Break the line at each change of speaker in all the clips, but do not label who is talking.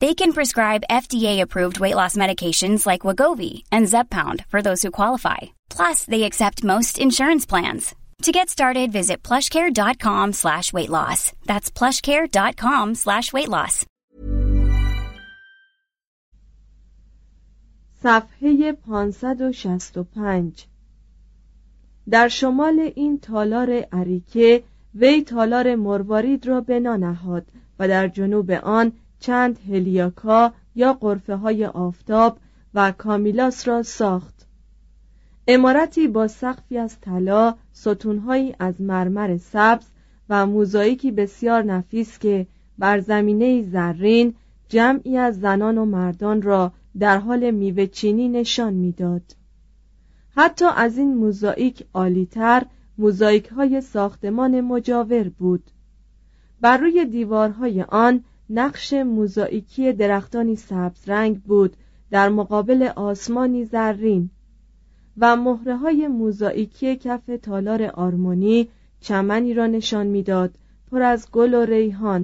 They can prescribe FDA-approved weight loss medications like Wagovi and Zepbound for those who qualify. Plus, they accept most insurance plans. To get started, visit plushcare.com slash weight loss. That's plushcare.com slash weight loss.
صفحه 565 در شمال این تالار اریکه وی تالار مروارید را بنا نهاد و در جنوب آن چند هلیاکا یا قرفه های آفتاب و کامیلاس را ساخت امارتی با سقفی از طلا ستونهایی از مرمر سبز و موزاییکی بسیار نفیس که بر زمینه زرین جمعی از زنان و مردان را در حال میوه چینی نشان می‌داد. حتی از این موزاییک عالیتر موزاییک های ساختمان مجاور بود. بر روی دیوارهای آن نقش موزاییکی درختانی سبز رنگ بود در مقابل آسمانی زرین و مهره های موزاییکی کف تالار آرمونی چمنی را نشان می‌داد پر از گل و ریحان.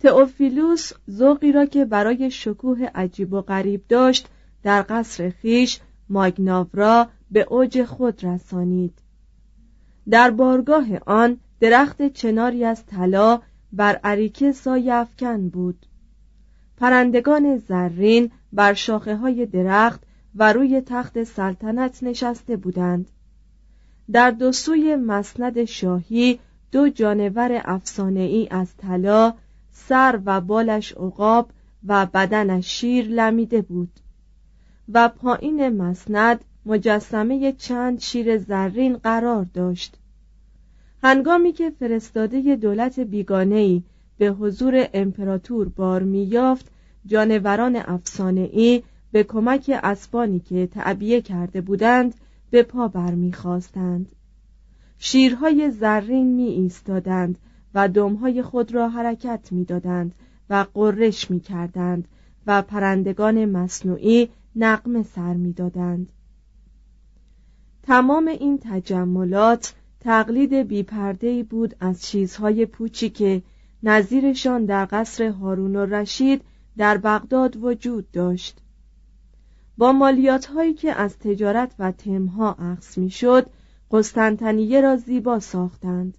تئوفیلوس ذوقی را که برای شکوه عجیب و غریب داشت در قصر خیش ماگناورا به اوج خود رسانید. در بارگاه آن درخت چناری از طلا بر عریکه سایه افکن بود. پرندگان زرین بر شاخه های درخت و روی تخت سلطنت نشسته بودند. در دو سوی مسند شاهی دو جانور افسانه‌ای از طلا سر و بالش عقاب و بدنش شیر لمیده بود و پایین مسند مجسمه چند شیر زرین قرار داشت. هنگامی که فرستاده دولت بیگانه‌ای به حضور امپراتور بار میافت جانوران افسانه‌ای به کمک اسبانی که تعبیه کرده بودند به پا برمیخواستند. شیرهای زرین می ایستادند و دمهای خود را حرکت می‌دادند و قررش می کردند و پرندگان مصنوعی نقمه سر می‌دادند. تمام این تجملات تقلید بیپردهی بود از چیزهای پوچی که نظیرشان در قصر هارون و رشید در بغداد وجود داشت. با مالیات هایی که از تجارت و تمها عکس می‌شد قسطنطنیه را زیبا ساختند.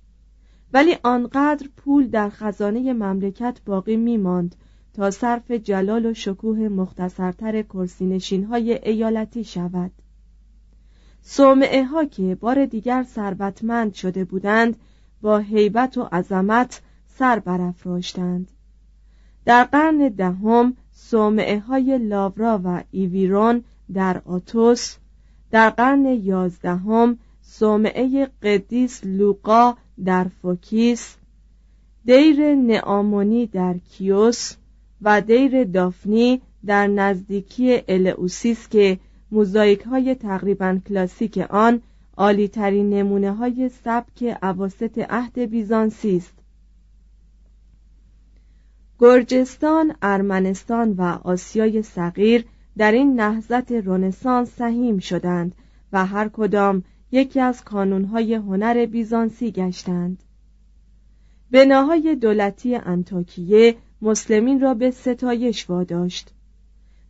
ولی آنقدر پول در خزانه مملکت باقی میماند تا صرف جلال و شکوه مختصرتر کرسینشین های ایالتی شود. سومعه ها که بار دیگر ثروتمند شده بودند با هیبت و عظمت سر برافراشتند. در قرن دهم صومعه های لاورا و ایویرون در آتوس در قرن یازدهم صومعه قدیس لوقا در فوکیس دیر نئامونی در کیوس و دیر دافنی در نزدیکی الئوسیس که موزاییک های تقریبا کلاسیک آن عالی ترین نمونه های سبک عواست عهد بیزانسی است. گرجستان، ارمنستان و آسیای صغیر در این نهضت رنسانس سهیم شدند و هر کدام یکی از کانونهای هنر بیزانسی گشتند. بناهای دولتی انتاکیه مسلمین را به ستایش واداشت.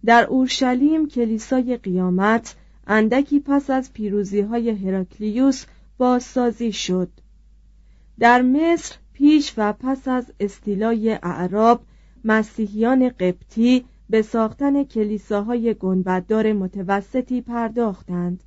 در اورشلیم کلیسای قیامت اندکی پس از پیروزی های هراکلیوس بازسازی شد. در مصر پیش و پس از استیلای اعراب مسیحیان قبطی به ساختن کلیساهای گنبددار متوسطی پرداختند.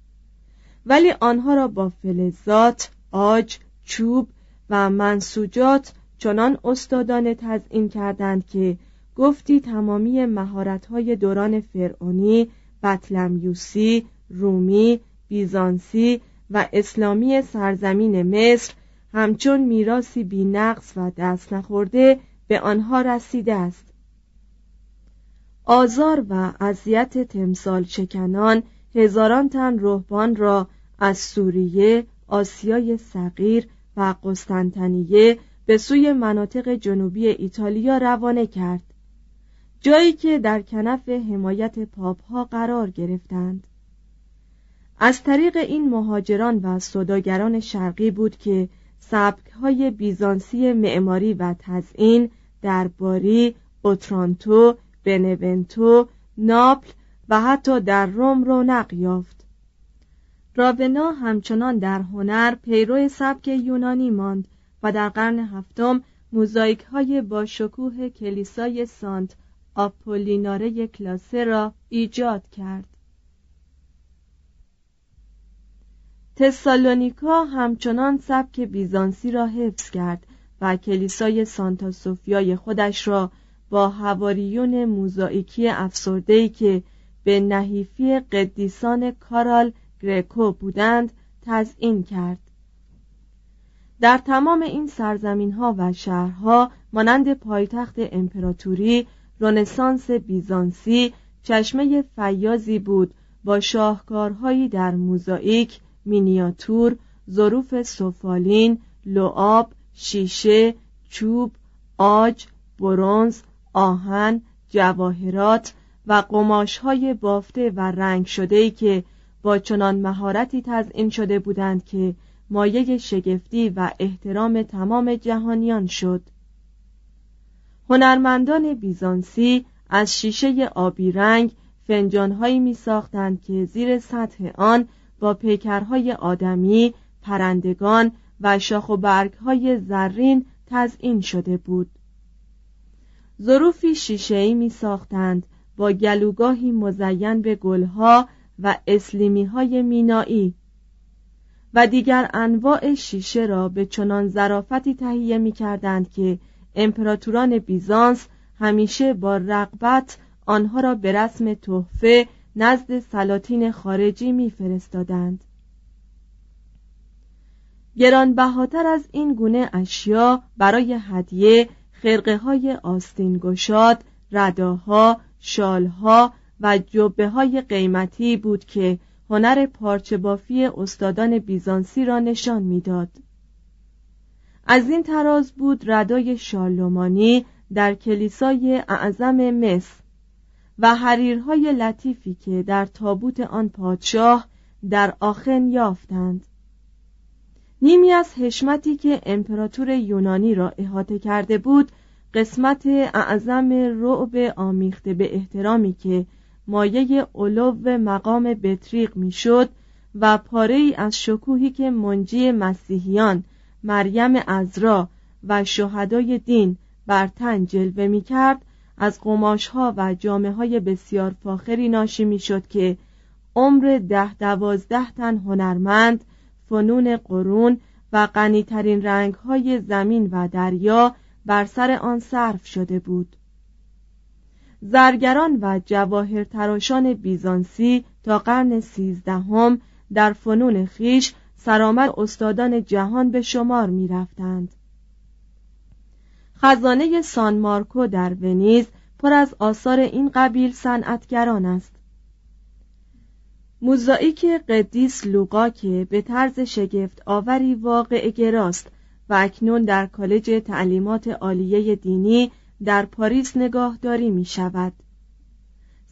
ولی آنها را با فلزات، آج، چوب و منسوجات چنان استادانه تزئین کردند که گفتی تمامی مهارت‌های دوران فرعونی، بطلمیوسی، رومی، بیزانسی و اسلامی سرزمین مصر همچون میراسی بینقص و دست نخورده به آنها رسیده است. آزار و اذیت تمثال شکنان هزاران تن رهبان را از سوریه، آسیای صغیر و قسطنطنیه به سوی مناطق جنوبی ایتالیا روانه کرد. جایی که در کنف حمایت پاپ ها قرار گرفتند. از طریق این مهاجران و صداگران شرقی بود که سبک های بیزانسی معماری و تزئین در باری، اوترانتو، بنونتو، ناپل و حتی در روم رونق یافت. راونا همچنان در هنر پیرو سبک یونانی ماند و در قرن هفتم موزاییک های با شکوه کلیسای سانت آپولیناره کلاسه را ایجاد کرد. تسالونیکا همچنان سبک بیزانسی را حفظ کرد و کلیسای سانتا سوفیای خودش را با هواریون موزاییکی افسرده‌ای که به نحیفی قدیسان کارال گریکو بودند تزئین کرد. در تمام این سرزمین ها و شهرها مانند پایتخت امپراتوری رنسانس بیزانسی چشمه فیازی بود با شاهکارهایی در موزاییک مینیاتور ظروف سفالین لعاب شیشه چوب آج برونز آهن جواهرات و قماشهای بافته و رنگ شده که با چنان مهارتی تزئین شده بودند که مایه شگفتی و احترام تمام جهانیان شد هنرمندان بیزانسی از شیشه آبی رنگ فنجانهایی می ساختند که زیر سطح آن با پیکرهای آدمی، پرندگان و شاخ و برگهای زرین تزئین شده بود. ظروفی شیشه‌ای می ساختند با گلوگاهی مزین به گلها و اسلیمی های مینایی و دیگر انواع شیشه را به چنان ظرافتی تهیه می کردند که امپراتوران بیزانس همیشه با رغبت آنها را به رسم تحفه نزد سلاطین خارجی میفرستادند. گرانبهاتر از این گونه اشیا برای هدیه خرقه های آستین گشاد، رداها، شالها و جبه های قیمتی بود که هنر پارچه بافی استادان بیزانسی را نشان می‌داد. از این تراز بود ردای شارلومانی در کلیسای اعظم مصر و حریرهای لطیفی که در تابوت آن پادشاه در آخن یافتند نیمی از حشمتی که امپراتور یونانی را احاطه کرده بود قسمت اعظم رعب آمیخته به احترامی که مایه علو مقام بطریق می‌شد و پاره ای از شکوهی که منجی مسیحیان مریم ازرا و شهدای دین بر تن جلوه می کرد از قماش ها و جامعه های بسیار فاخری ناشی می شد که عمر ده دوازده تن هنرمند فنون قرون و غنیترین رنگ های زمین و دریا بر سر آن صرف شده بود زرگران و جواهر تراشان بیزانسی تا قرن سیزدهم در فنون خیش سرآمد استادان جهان به شمار می رفتند. خزانه سان مارکو در ونیز پر از آثار این قبیل صنعتگران است موزاییک قدیس لوقا که به طرز شگفت آوری واقع گراست و اکنون در کالج تعلیمات عالیه دینی در پاریس نگاهداری می شود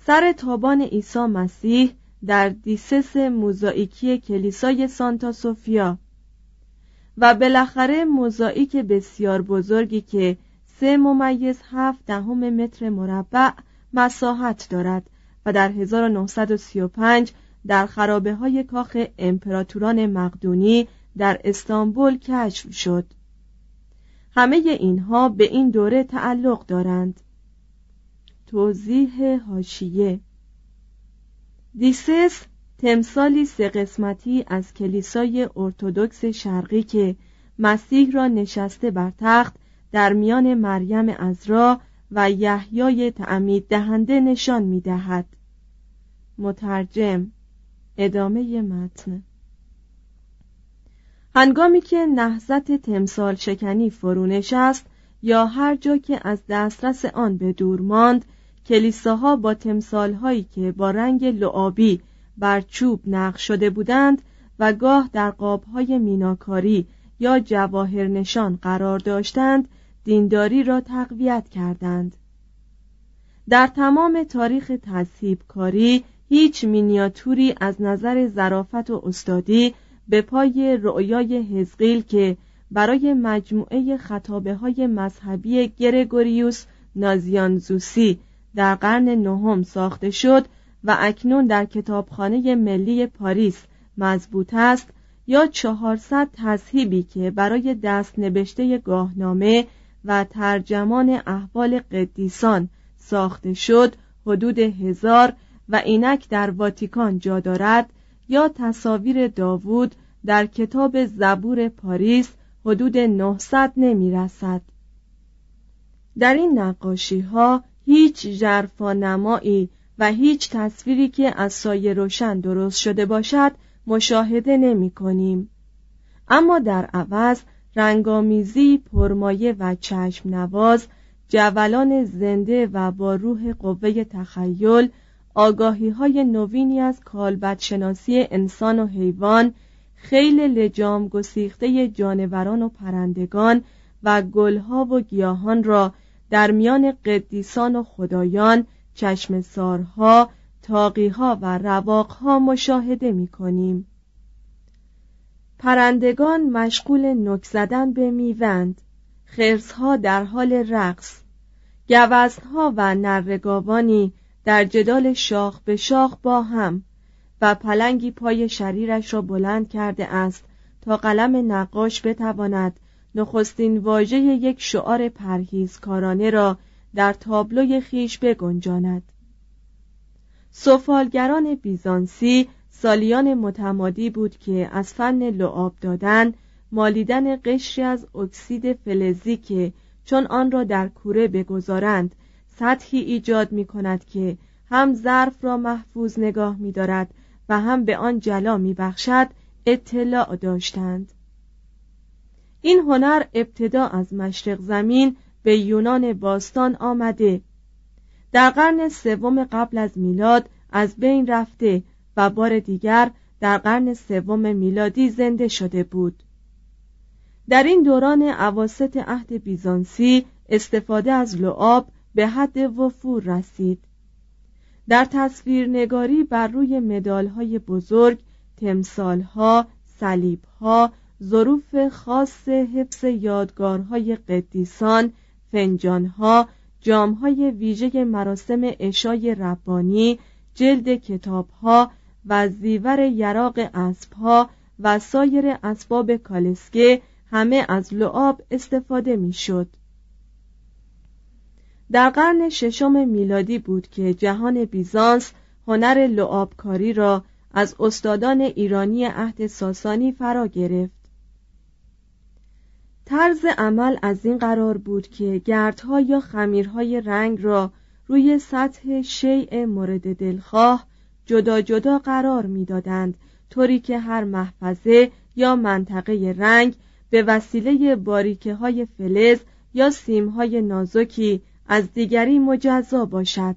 سر تابان عیسی مسیح در دیسس موزاییکی کلیسای سانتا سوفیا. و بالاخره موزاییک بسیار بزرگی که سه ممیز هفت دهم متر مربع مساحت دارد و در 1935 در خرابه های کاخ امپراتوران مقدونی در استانبول کشف شد. همه اینها به این دوره تعلق دارند. توضیح هاشیه دیسس تمثالی سه قسمتی از کلیسای ارتودکس شرقی که مسیح را نشسته بر تخت در میان مریم ازرا و یحیای تعمید دهنده نشان می دهد. مترجم. ادامه متن. هنگامی که نهضت تمثال شکنی فرونش است یا هر جا که از دسترس آن به دور ماند کلیساها با تمثالهایی که با رنگ لعابی بر چوب نقش شده بودند و گاه در قابهای میناکاری یا جواهر نشان قرار داشتند دینداری را تقویت کردند. در تمام تاریخ تصیب کاری هیچ مینیاتوری از نظر ظرافت و استادی به پای رؤیای هزقیل که برای مجموعه خطابه های مذهبی گرگوریوس نازیانزوسی در قرن نهم ساخته شد و اکنون در کتابخانه ملی پاریس مضبوط است یا چهارصد تصهیبی که برای دست نبشته گاهنامه و ترجمان احوال قدیسان ساخته شد حدود هزار و اینک در واتیکان جا دارد یا تصاویر داوود در کتاب زبور پاریس حدود 900 نمی رسد. در این نقاشی ها هیچ جرفا نمایی و هیچ تصویری که از سایه روشن درست شده باشد مشاهده نمی کنیم. اما در عوض رنگامیزی پرمایه و چشم نواز جولان زنده و با روح قوه تخیل آگاهی های نوینی از کالبدشناسی انسان و حیوان خیل لجام گسیخته جانوران و پرندگان و گلها و گیاهان را در میان قدیسان و خدایان چشم سارها تاقیها و رواقها مشاهده می کنیم. پرندگان مشغول نک زدن به میوند خرسها در حال رقص گوزنها و نرگاوانی در جدال شاخ به شاخ با هم و پلنگی پای شریرش را بلند کرده است تا قلم نقاش بتواند نخستین واژه یک شعار پرهیزکارانه را در تابلوی خیش بگنجاند. سفالگران بیزانسی سالیان متمادی بود که از فن لعاب دادن مالیدن قشری از اکسید فلزی که چون آن را در کوره بگذارند سطحی ایجاد می کند که هم ظرف را محفوظ نگاه می دارد و هم به آن جلا می بخشد اطلاع داشتند. این هنر ابتدا از مشرق زمین به یونان باستان آمده. در قرن سوم قبل از میلاد از بین رفته و بار دیگر در قرن سوم میلادی زنده شده بود. در این دوران عواست عهد بیزانسی استفاده از لعاب به حد وفور رسید در تصویرنگاری بر روی مدالهای بزرگ تمثالها صلیبها ظروف خاص حفظ یادگارهای قدیسان فنجانها جامهای ویژه مراسم اشای ربانی جلد کتابها و زیور یراق اسبها و سایر اسباب کالسکه همه از لعاب استفاده می‌شد. در قرن ششم میلادی بود که جهان بیزانس هنر لعابکاری را از استادان ایرانی عهد ساسانی فرا گرفت. طرز عمل از این قرار بود که گردها یا خمیرهای رنگ را روی سطح شیء مورد دلخواه جدا جدا قرار می‌دادند طوری که هر محفظه یا منطقه رنگ به وسیله باریکه های فلز یا سیم های نازکی از دیگری مجزا باشد.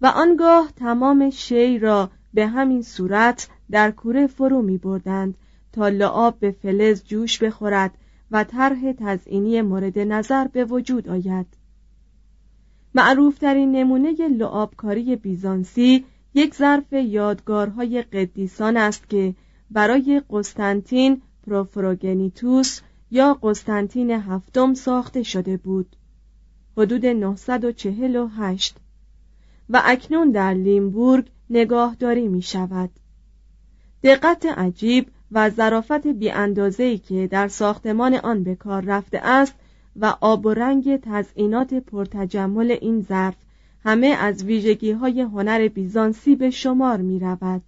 و آنگاه تمام شی را به همین صورت در کوره فرو می بردند تا لعاب به فلز جوش بخورد و طرح تزئینی مورد نظر به وجود آید. معروفترین نمونه لعابکاری بیزانسی یک ظرف یادگارهای قدیسان است که برای قسطنطین پروفروگنیتوس یا قسطنطین هفتم ساخته شده بود. حدود 948 و اکنون در لیمبورگ نگاهداری می شود دقت عجیب و ظرافت بیاندازه‌ای که در ساختمان آن به کار رفته است و آب و رنگ تزئینات پرتجمل این ظرف همه از ویژگی های هنر بیزانسی به شمار می رود.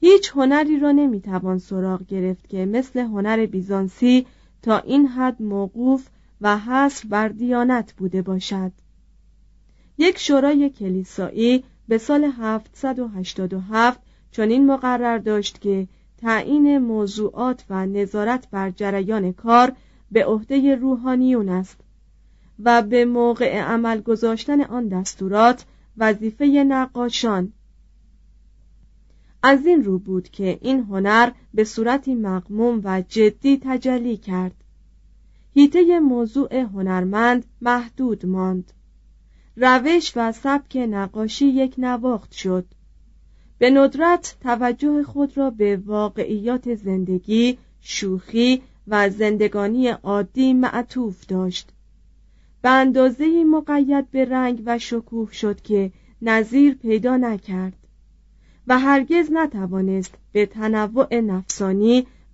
هیچ هنری را نمی توان سراغ گرفت که مثل هنر بیزانسی تا این حد موقوف و حصر بر دیانت بوده باشد. یک شورای کلیسایی به سال 787 چنین مقرر داشت که تعیین موضوعات و نظارت بر جریان کار به عهده روحانیون است و به موقع عمل گذاشتن آن دستورات وظیفه نقاشان. از این رو بود که این هنر به صورتی مقموم و جدی تجلی کرد. هیته موضوع هنرمند محدود ماند. روش و سبک نقاشی یک نواخت شد. به ندرت توجه خود را به واقعیات زندگی شوخی و زندگانی عادی معطوف داشت. به اندازه مقید به رنگ و شکوه شد که نظیر پیدا نکرد و هرگز نتوانست به تنوع نفسانی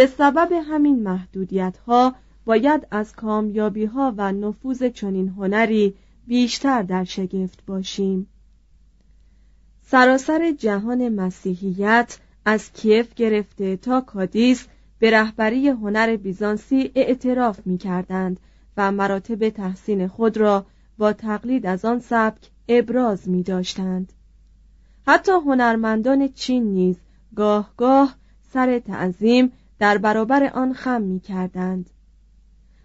به سبب همین محدودیت ها باید از کامیابی ها و نفوذ چنین هنری بیشتر در شگفت باشیم سراسر جهان مسیحیت از کیف گرفته تا کادیس به رهبری هنر بیزانسی اعتراف می کردند و مراتب تحسین خود را با تقلید از آن سبک ابراز می داشتند. حتی هنرمندان چین نیز گاه گاه سر تعظیم در برابر آن خم می کردند.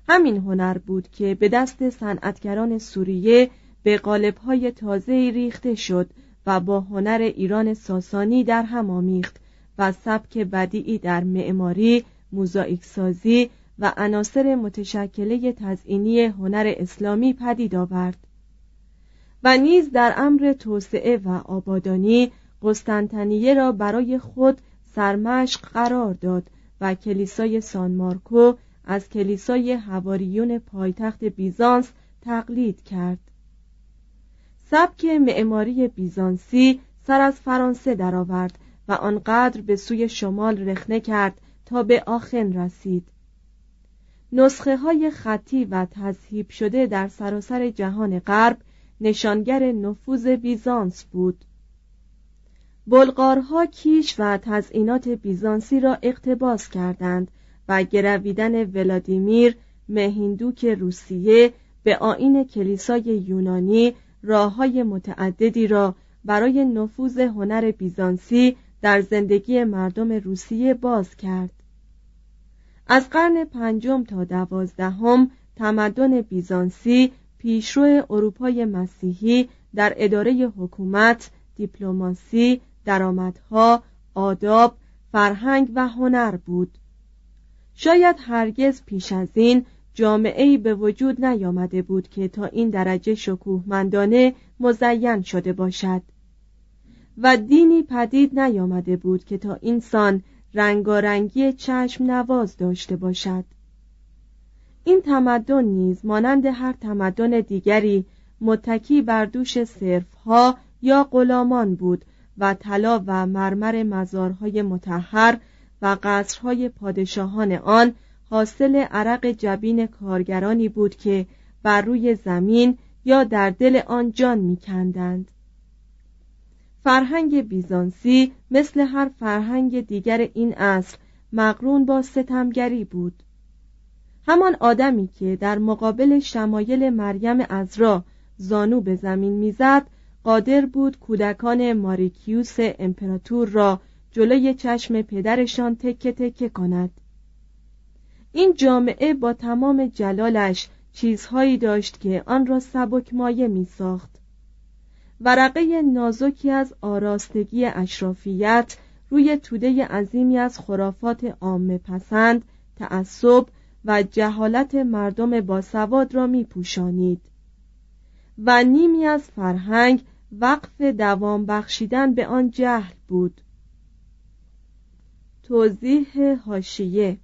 همین هنر بود که به دست صنعتگران سوریه به قالب‌های تازه ریخته شد و با هنر ایران ساسانی در هم آمیخت و سبک بدیعی در معماری، موزاییک سازی و عناصر متشکله تزئینی هنر اسلامی پدید آورد و نیز در امر توسعه و آبادانی قسطنطنیه را برای خود سرمشق قرار داد و کلیسای سان مارکو از کلیسای هواریون پایتخت بیزانس تقلید کرد. سبک معماری بیزانسی سر از فرانسه درآورد و آنقدر به سوی شمال رخنه کرد تا به آخن رسید. نسخه های خطی و تذهیب شده در سراسر جهان غرب نشانگر نفوذ بیزانس بود. بلغارها کیش و تزئینات بیزانسی را اقتباس کردند و گرویدن ولادیمیر مهیندوک روسیه به آین کلیسای یونانی راه های متعددی را برای نفوذ هنر بیزانسی در زندگی مردم روسیه باز کرد. از قرن پنجم تا دوازدهم تمدن بیزانسی پیشرو اروپای مسیحی در اداره حکومت، دیپلماسی، درآمدها، آداب، فرهنگ و هنر بود. شاید هرگز پیش از این جامعه به وجود نیامده بود که تا این درجه شکوهمندانه مزین شده باشد و دینی پدید نیامده بود که تا اینسان رنگارنگی چشم نواز داشته باشد این تمدن نیز مانند هر تمدن دیگری متکی بر دوش صرفها یا غلامان بود و طلا و مرمر مزارهای متحر و قصرهای پادشاهان آن حاصل عرق جبین کارگرانی بود که بر روی زمین یا در دل آن جان میکندند. فرهنگ بیزانسی مثل هر فرهنگ دیگر این عصر مقرون با ستمگری بود. همان آدمی که در مقابل شمایل مریم ازرا زانو به زمین می‌زد قادر بود کودکان ماریکیوس امپراتور را جلوی چشم پدرشان تکه تکه کند. این جامعه با تمام جلالش چیزهایی داشت که آن را سبک مایه می ساخت ورقه نازکی از آراستگی اشرافیت روی توده عظیمی از خرافات عامه پسند تعصب و جهالت مردم باسواد را می پوشانید و نیمی از فرهنگ وقف دوام بخشیدن به آن جهل بود. توضیح هاشیه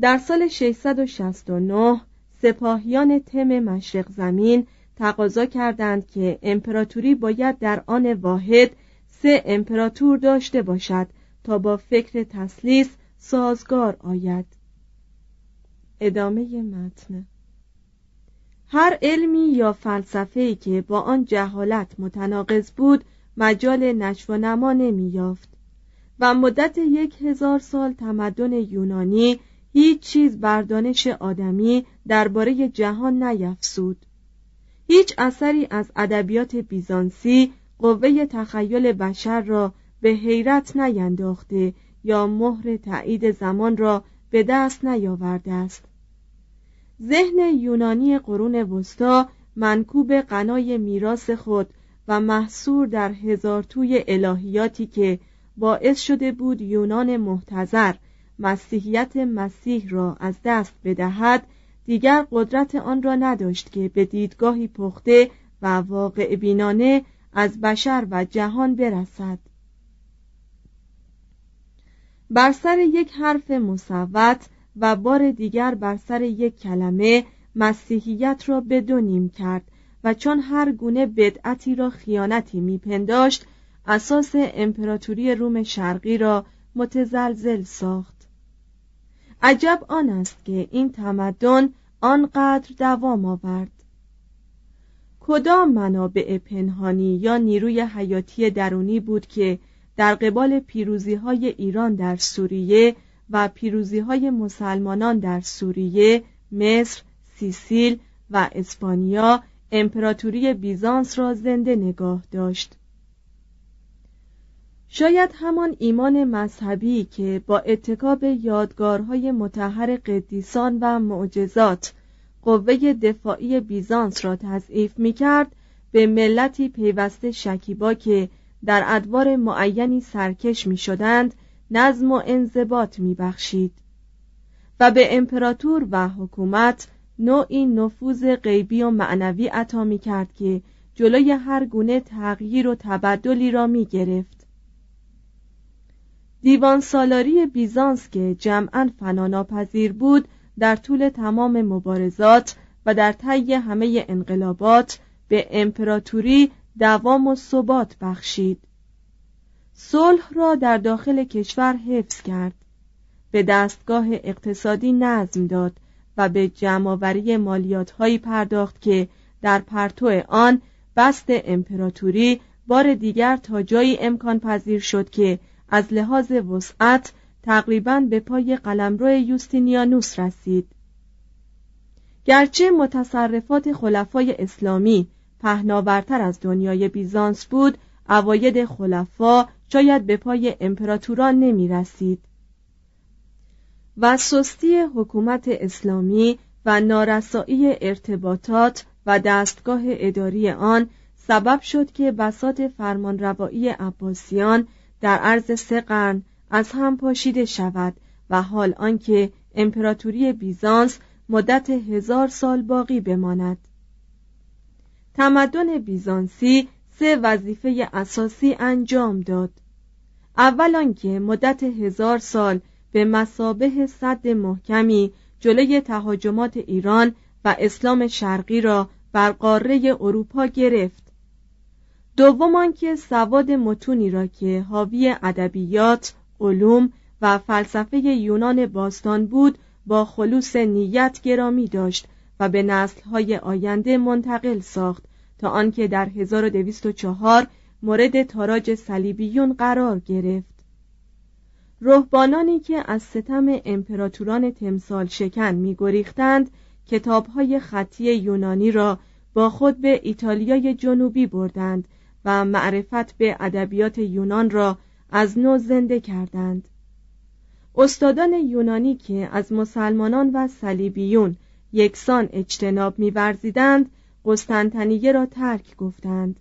در سال 669 سپاهیان تم مشرق زمین تقاضا کردند که امپراتوری باید در آن واحد سه امپراتور داشته باشد تا با فکر تسلیس سازگار آید. ادامه متن. هر علمی یا فلسفه‌ای که با آن جهالت متناقض بود مجال نشو و نما نمی‌یافت. و مدت یک هزار سال تمدن یونانی هیچ چیز بر دانش آدمی درباره جهان نیفسود هیچ اثری از ادبیات بیزانسی قوه تخیل بشر را به حیرت نینداخته یا مهر تایید زمان را به دست نیاورده است. ذهن یونانی قرون وسطا منکوب غنای میراث خود و محصور در هزار توی الهیاتی که باعث شده بود یونان محتظر مسیحیت مسیح را از دست بدهد دیگر قدرت آن را نداشت که به دیدگاهی پخته و واقع بینانه از بشر و جهان برسد. بر سر یک حرف مصوت و بار دیگر بر سر یک کلمه مسیحیت را به دو نیم کرد و چون هر گونه بدعتی را خیانتی میپنداشت اساس امپراتوری روم شرقی را متزلزل ساخت. عجب آن است که این تمدن آنقدر دوام آورد. کدام منابع پنهانی یا نیروی حیاتی درونی بود که در قبال پیروزی های ایران در سوریه و پیروزی های مسلمانان در سوریه، مصر، سیسیل و اسپانیا امپراتوری بیزانس را زنده نگاه داشت. شاید همان ایمان مذهبی که با اتکاب یادگارهای متحر قدیسان و معجزات قوه دفاعی بیزانس را تضعیف می کرد به ملتی پیوسته شکیبا که در ادوار معینی سرکش می شدند نظم و انضباط می بخشید و به امپراتور و حکومت نوعی نفوذ غیبی و معنوی عطا می کرد که جلوی هر گونه تغییر و تبدلی را می گرفت دیوان سالاری بیزانس که جمعا فناناپذیر بود در طول تمام مبارزات و در طی همه انقلابات به امپراتوری دوام و ثبات بخشید. صلح را در داخل کشور حفظ کرد. به دستگاه اقتصادی نظم داد و به جمعآوری مالیات هایی پرداخت که در پرتو آن بست امپراتوری بار دیگر تا جایی امکان پذیر شد که از لحاظ وسعت تقریبا به پای قلمرو یوستینیانوس رسید. گرچه متصرفات خلفای اسلامی پهناورتر از دنیای بیزانس بود اواید خلفا شاید به پای امپراتوران نمی رسید و سستی حکومت اسلامی و نارسایی ارتباطات و دستگاه اداری آن سبب شد که بساط فرمانروایی عباسیان در عرض سه قرن از هم پاشیده شود و حال آنکه امپراتوری بیزانس مدت هزار سال باقی بماند. تمدن بیزانسی سه وظیفه اساسی انجام داد. اول آنکه مدت هزار سال به مسابه صد محکمی جلوی تهاجمات ایران و اسلام شرقی را بر قاره اروپا گرفت. دوم آنکه سواد متونی را که حاوی ادبیات علوم و فلسفه یونان باستان بود با خلوص نیت گرامی داشت و به نسلهای آینده منتقل ساخت. تا آنکه در 1204 مورد تاراج صلیبیون قرار گرفت. روحبانانی که از ستم امپراتوران تمثال شکن میگریختند کتابهای خطی یونانی را با خود به ایتالیای جنوبی بردند و معرفت به ادبیات یونان را از نو زنده کردند. استادان یونانی که از مسلمانان و صلیبیون یکسان اجتناب می‌ورزیدند قسطنطنیه را ترک گفتند.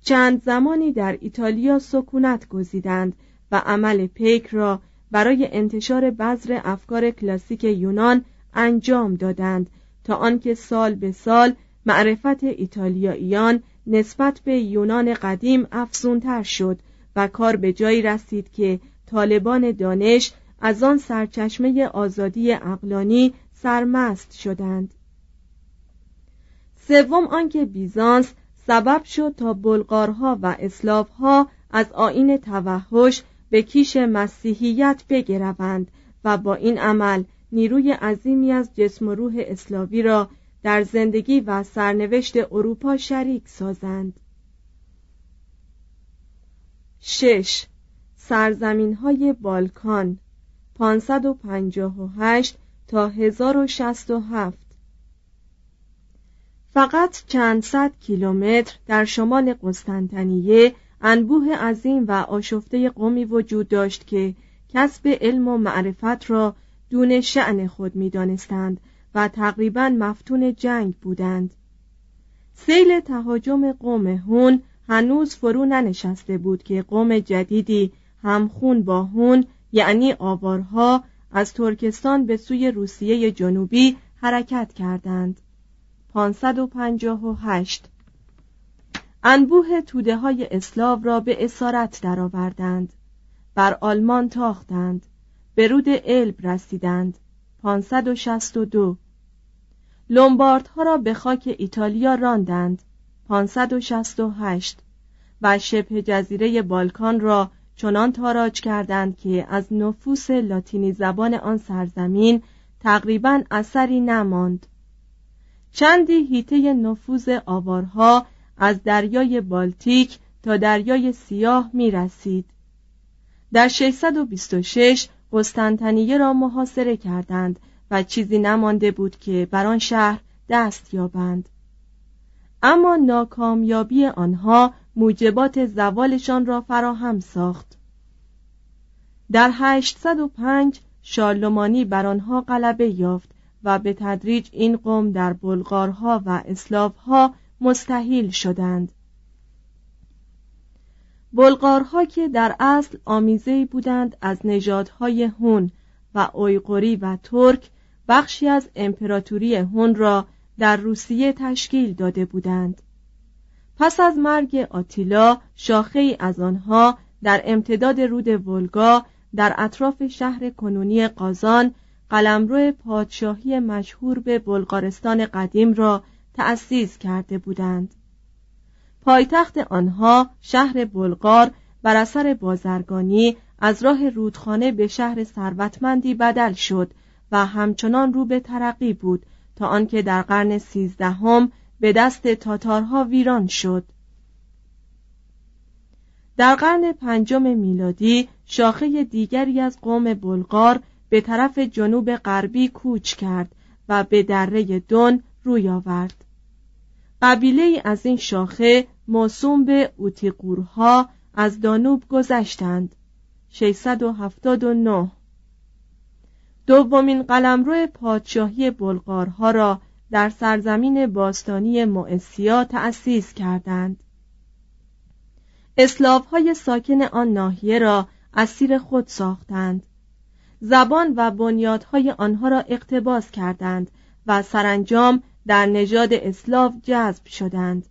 چند زمانی در ایتالیا سکونت گزیدند و عمل پیک را برای انتشار بذر افکار کلاسیک یونان انجام دادند تا آنکه سال به سال معرفت ایتالیاییان نسبت به یونان قدیم افزونتر شد و کار به جایی رسید که طالبان دانش از آن سرچشمه آزادی اقلانی سرمست شدند. سوم آنکه بیزانس سبب شد تا بلغارها و اسلافها از آین توحش به کیش مسیحیت بگروند و با این عمل نیروی عظیمی از جسم و روح اسلاوی را در زندگی و سرنوشت اروپا شریک سازند. شش. سرزمین های بالکان 558 تا 1067 فقط چند صد کیلومتر در شمال قسطنطنیه انبوه عظیم و آشفته قومی وجود داشت که کسب علم و معرفت را دون شعن خود می دانستند و تقریبا مفتون جنگ بودند. سیل تهاجم قوم هون هنوز فرو ننشسته بود که قوم جدیدی همخون با هون یعنی آوارها از ترکستان به سوی روسیه جنوبی حرکت کردند. 558 انبوه توده های اسلاو را به اسارت درآوردند. بر آلمان تاختند. به رود الب رسیدند. 562 لومباردها را به خاک ایتالیا راندند. 568 و شبه جزیره بالکان را چنان تاراج کردند که از نفوس لاتینی زبان آن سرزمین تقریبا اثری نماند. چندی هیته نفوذ آوارها از دریای بالتیک تا دریای سیاه می رسید. در 626 قسطنطنیه را محاصره کردند و چیزی نمانده بود که بر آن شهر دست یابند اما ناکامیابی آنها موجبات زوالشان را فراهم ساخت در 805 شارلمانی بر آنها غلبه یافت و به تدریج این قوم در بلغارها و اسلافها مستحیل شدند. بلغارها که در اصل آمیزه بودند از نژادهای هون و اویغوری و ترک بخشی از امپراتوری هون را در روسیه تشکیل داده بودند. پس از مرگ آتیلا شاخه از آنها در امتداد رود ولگا در اطراف شهر کنونی قازان قلمرو پادشاهی مشهور به بلغارستان قدیم را تأسیس کرده بودند. پایتخت آنها شهر بلغار بر اثر بازرگانی از راه رودخانه به شهر ثروتمندی بدل شد و همچنان رو به ترقی بود تا آنکه در قرن سیزدهم به دست تاتارها ویران شد. در قرن پنجم میلادی شاخه دیگری از قوم بلغار به طرف جنوب غربی کوچ کرد و به دره دون روی آورد. قبیله از این شاخه موسوم به اوتیقورها از دانوب گذشتند. 679 دومین قلمرو پادشاهی بلغارها را در سرزمین باستانی مؤسیا تأسیس کردند. اسلاف های ساکن آن ناحیه را اسیر خود ساختند. زبان و بنیادهای آنها را اقتباس کردند و سرانجام در نژاد اسلاف جذب شدند.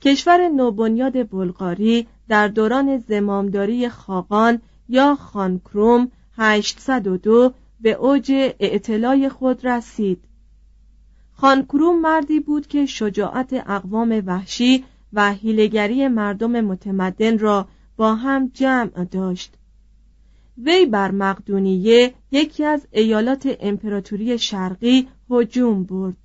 کشور نوبنیاد بلغاری در دوران زمامداری خاقان یا خانکروم 802 به اوج اعتلای خود رسید. خانکروم مردی بود که شجاعت اقوام وحشی و هیلگری مردم متمدن را با هم جمع داشت. وی بر مقدونیه یکی از ایالات امپراتوری شرقی هجوم برد.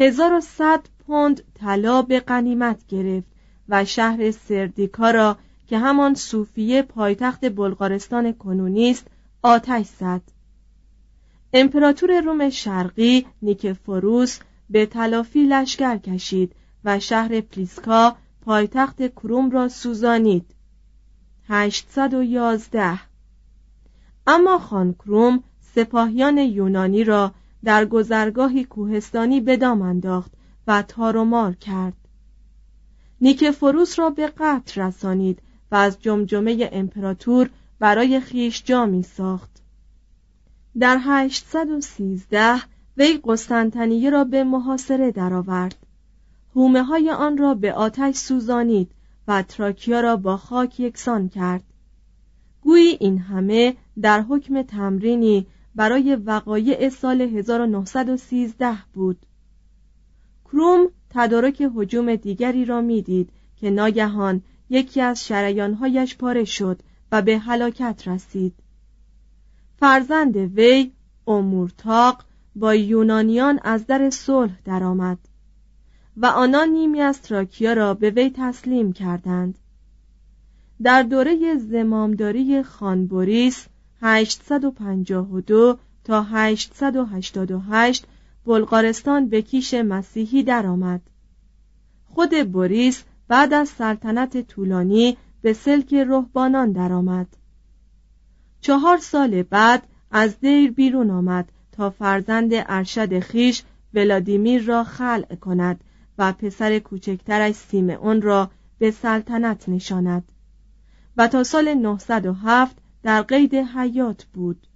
1100 پوند طلا به قنیمت گرفت و شهر سردیکا را که همان صوفیه پایتخت بلغارستان کنونی است آتش زد. امپراتور روم شرقی نیکفوروس به تلافی لشکر کشید و شهر پلیسکا پایتخت کروم را سوزانید. 811 اما خانکروم سپاهیان یونانی را در گذرگاهی کوهستانی به دام انداخت و تارومار کرد. نیکفوروس را به قتل رسانید و از جمجمه امپراتور برای خیش جامی ساخت در 813 وی قسطنطنیه را به محاصره درآورد. هومه های آن را به آتش سوزانید و تراکیا را با خاک یکسان کرد. گویی این همه در حکم تمرینی برای وقایع سال 1913 بود. کروم تدارک حجوم دیگری را می‌دید که ناگهان یکی از شریانهایش پاره شد و به هلاکت رسید. فرزند وی امورتاق با یونانیان از در صلح درآمد و آنان نیمی از تراکیا را به وی تسلیم کردند. در دوره زمامداری خان بوریس 852 تا 888 بلغارستان به کیش مسیحی درآمد. خود بوریس بعد از سلطنت طولانی به سلک رهبانان درآمد. چهار سال بعد از دیر بیرون آمد تا فرزند ارشد خیش ولادیمیر را خلع کند و پسر کوچکترش سیمئون را به سلطنت نشاند و تا سال 907 در قید حیات بود.